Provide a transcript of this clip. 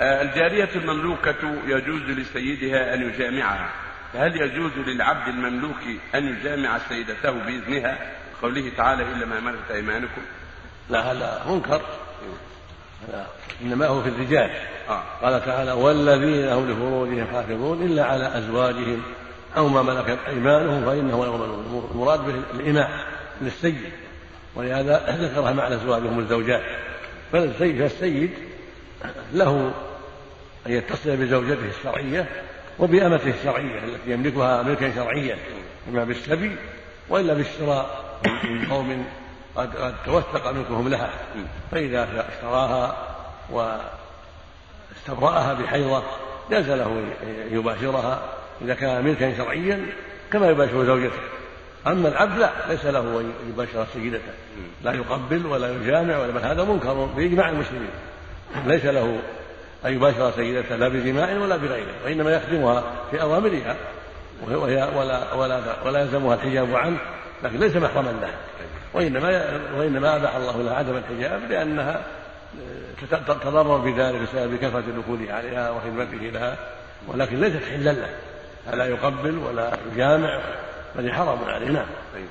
آه، الجارية المملوكة يجوز لسيدها أن يجامعها. فهل يجوز للعبد المملوك أن يجامع سيدته بإذنها؟ قوله تعالى إلا ما ملكت أيمانكم. لا هذا منكر. هذا إنما هو في الرجال. آه. قال تعالى والذين هم لفروجهم حافظون إلا على أزواجهم أو ما ملكت أيمانهم فإنه لا يؤمنون المراد به الإماء للسيد. ولهذا ذكرها مع أزواجهم الزوجات. فالسيد فالسيد له أن يتصل بزوجته الشرعية وبأمته الشرعية التي يملكها ملكا شرعيا إما بالسبي وإلا بالشراء من قوم قد توثق ملكهم لها. فإذا اشتراها واستبرأها بحيضة جاز له أن يباشرها إذا كان ملكا شرعيا كما يباشر زوجته. أما العبد لا ليس له أن يباشر سيدته. لا يقبل ولا يجامع ولا هذا منكر بإجماع المسلمين. ليس له أن يباشر سيدته لا بدماء ولا بغيره وإنما يخدمها في أوامرها وهي ولا ولا ولا يلزمها الحجاب عنه لكن ليس محرما له. وإنما وإنما أباح الله لها عدم الحجاب لأنها تتضرر بذلك بسبب كثرة دخوله عليها وخدمته لها ولكن ليست حلا له فلا يقبل ولا يجامع بل حرام عليه نعم